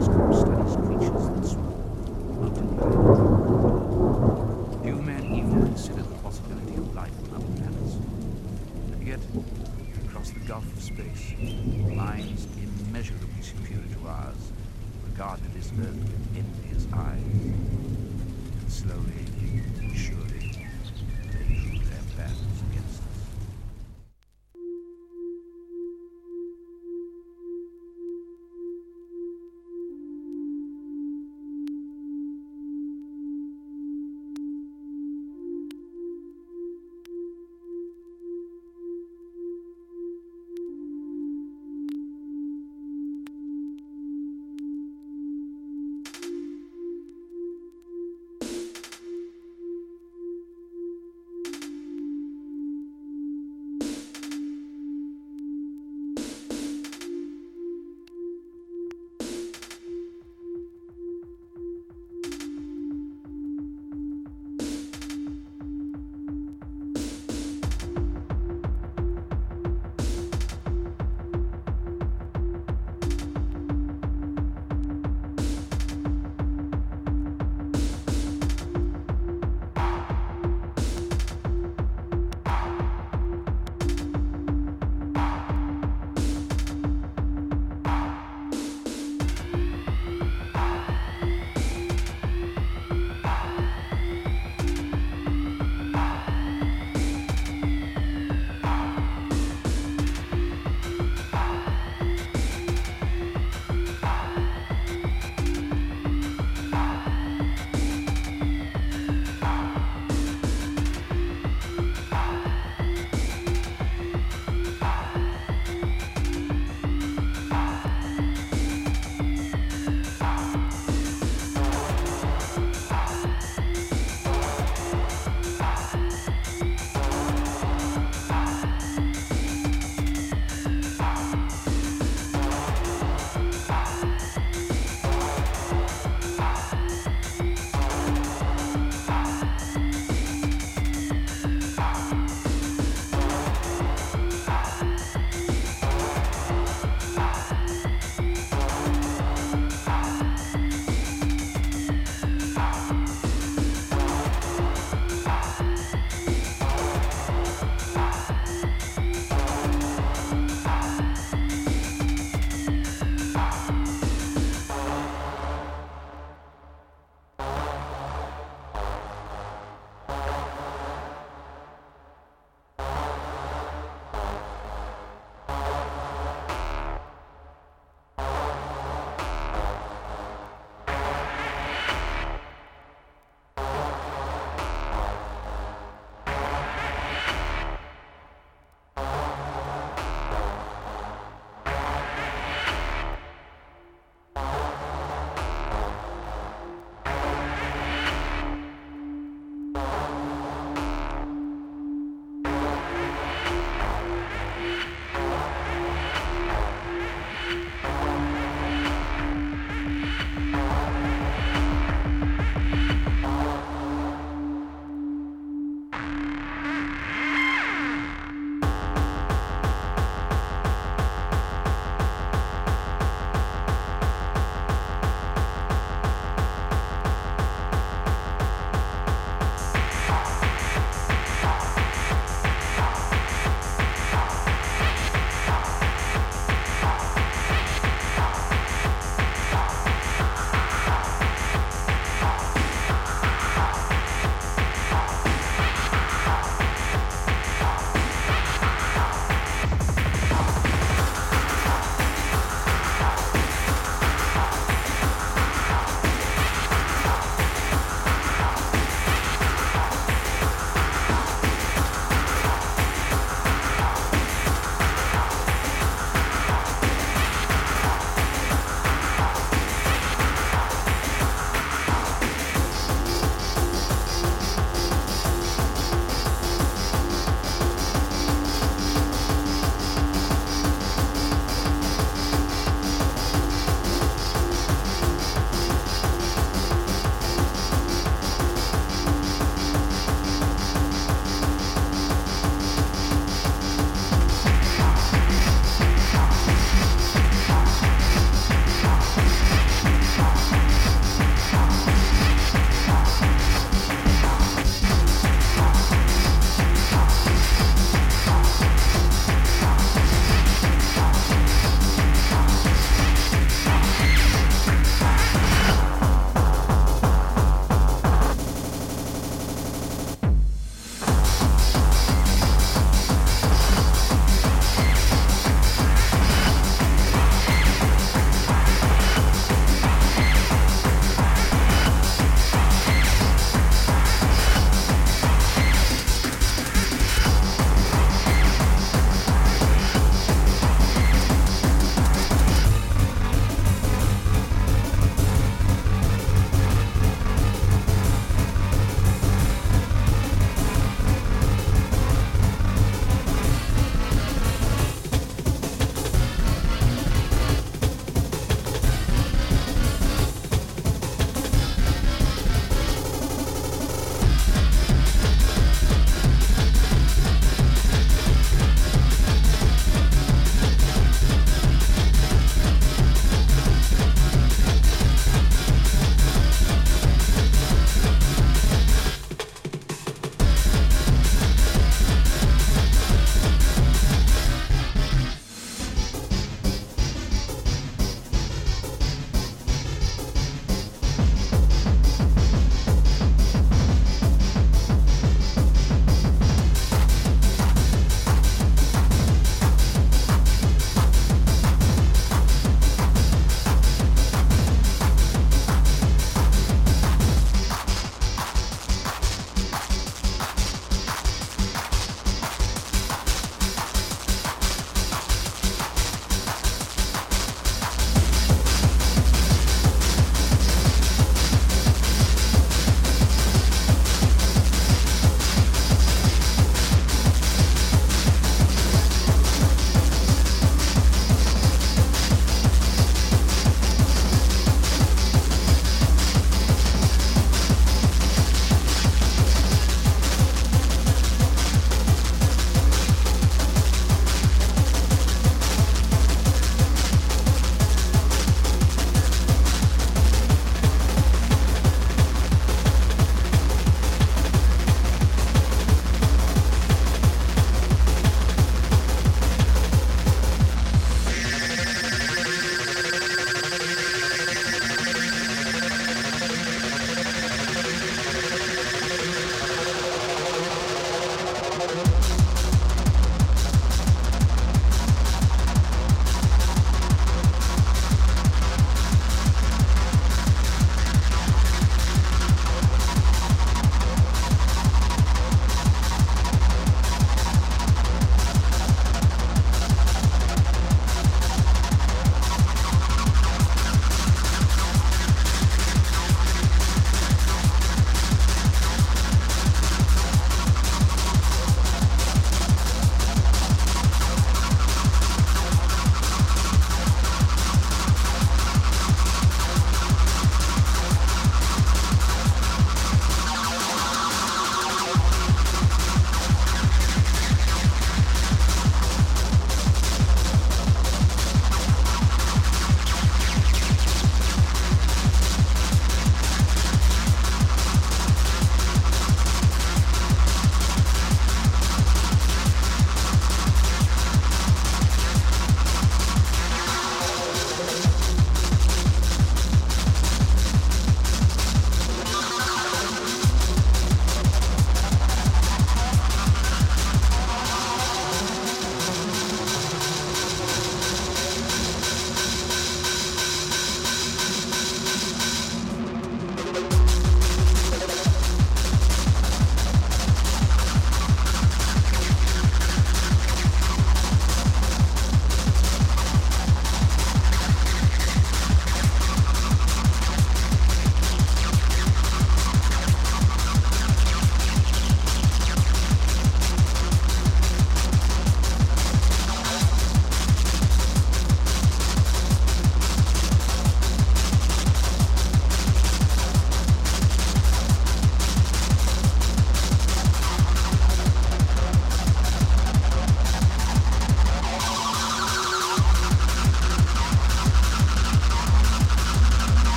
microscope studies creatures that swim out in. Few men even consider the possibility of life on other planets. And yet, across the gulf of space, minds immeasurably superior to ours regarded this earth with envious eyes. And slowly, surely,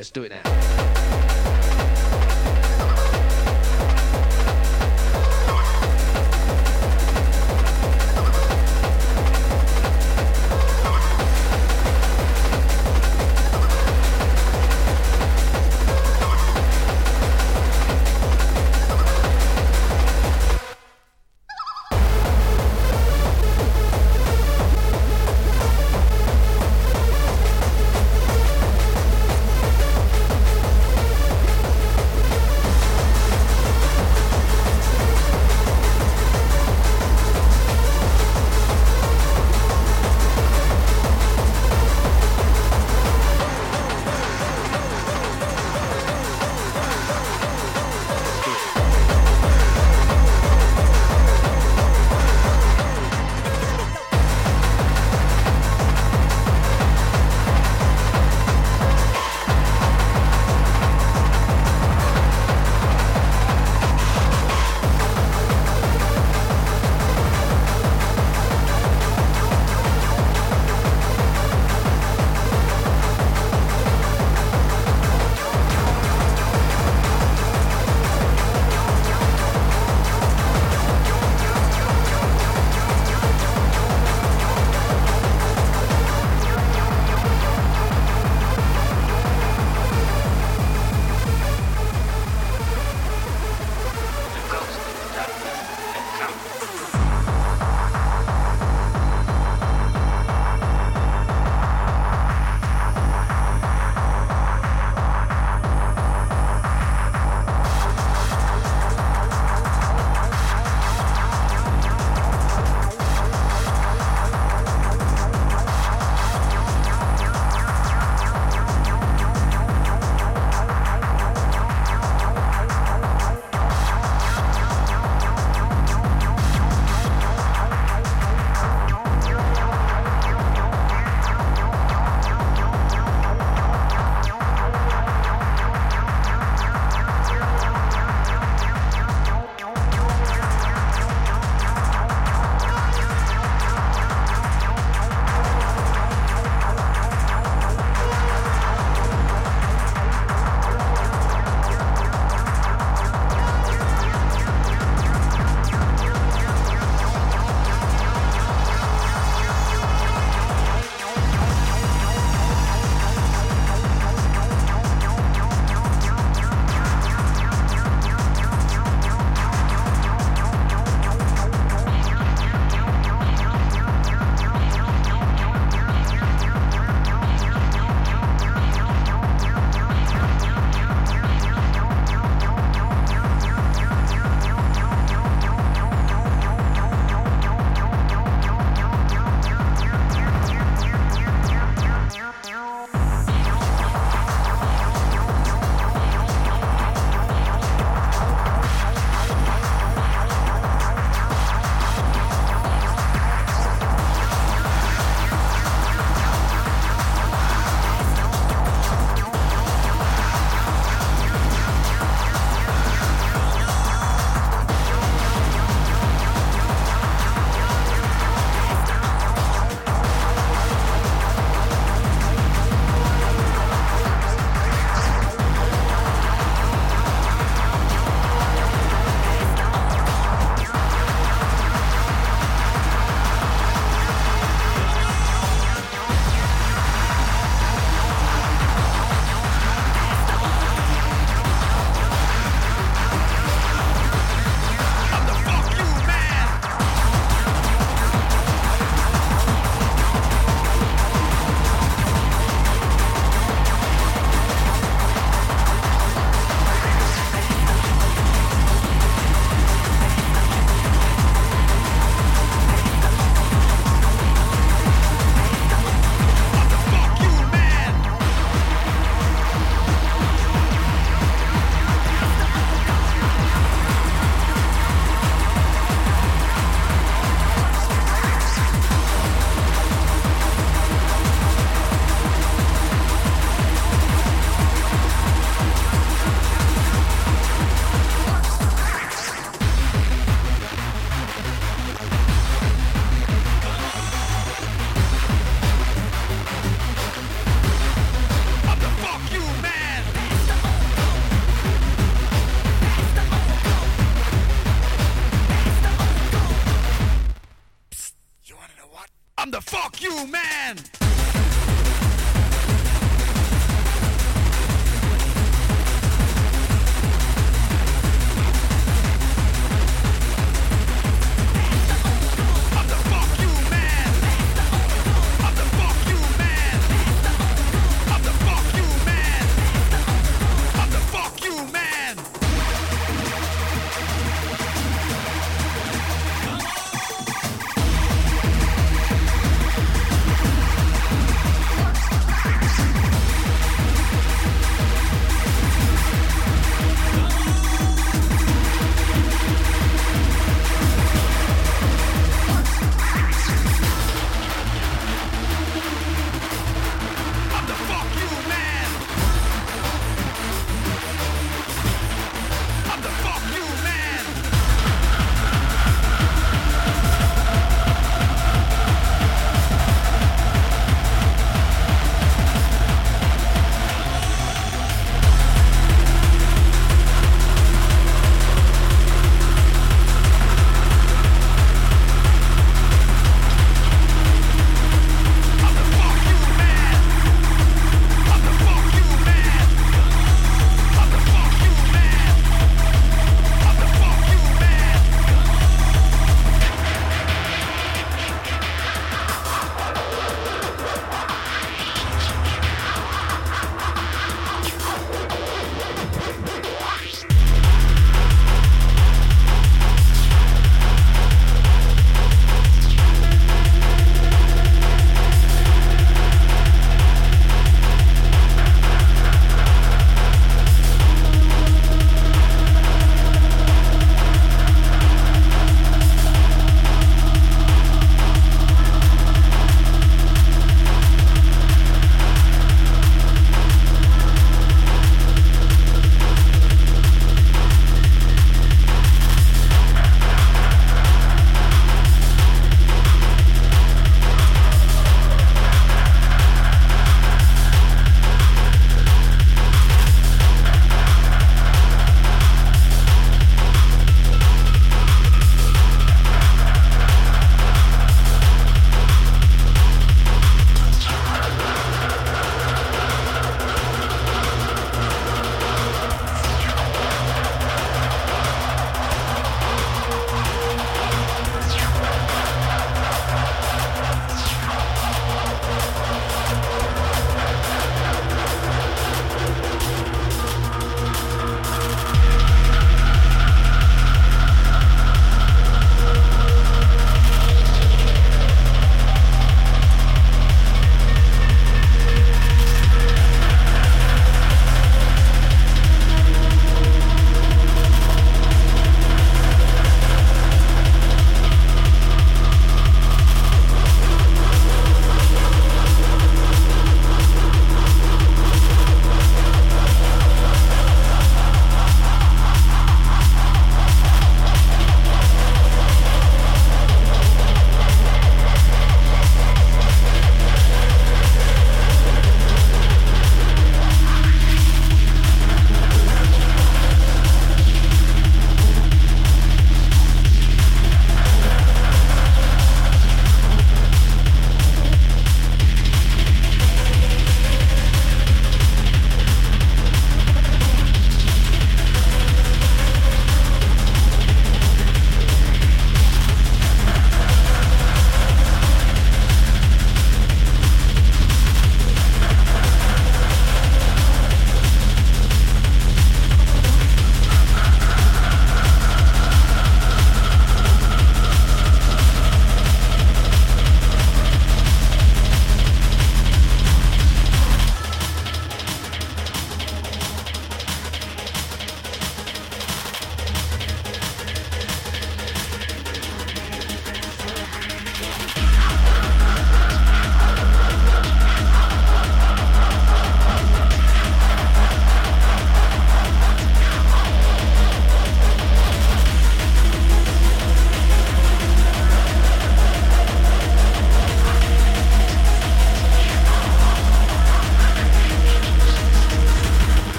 Let's do it now.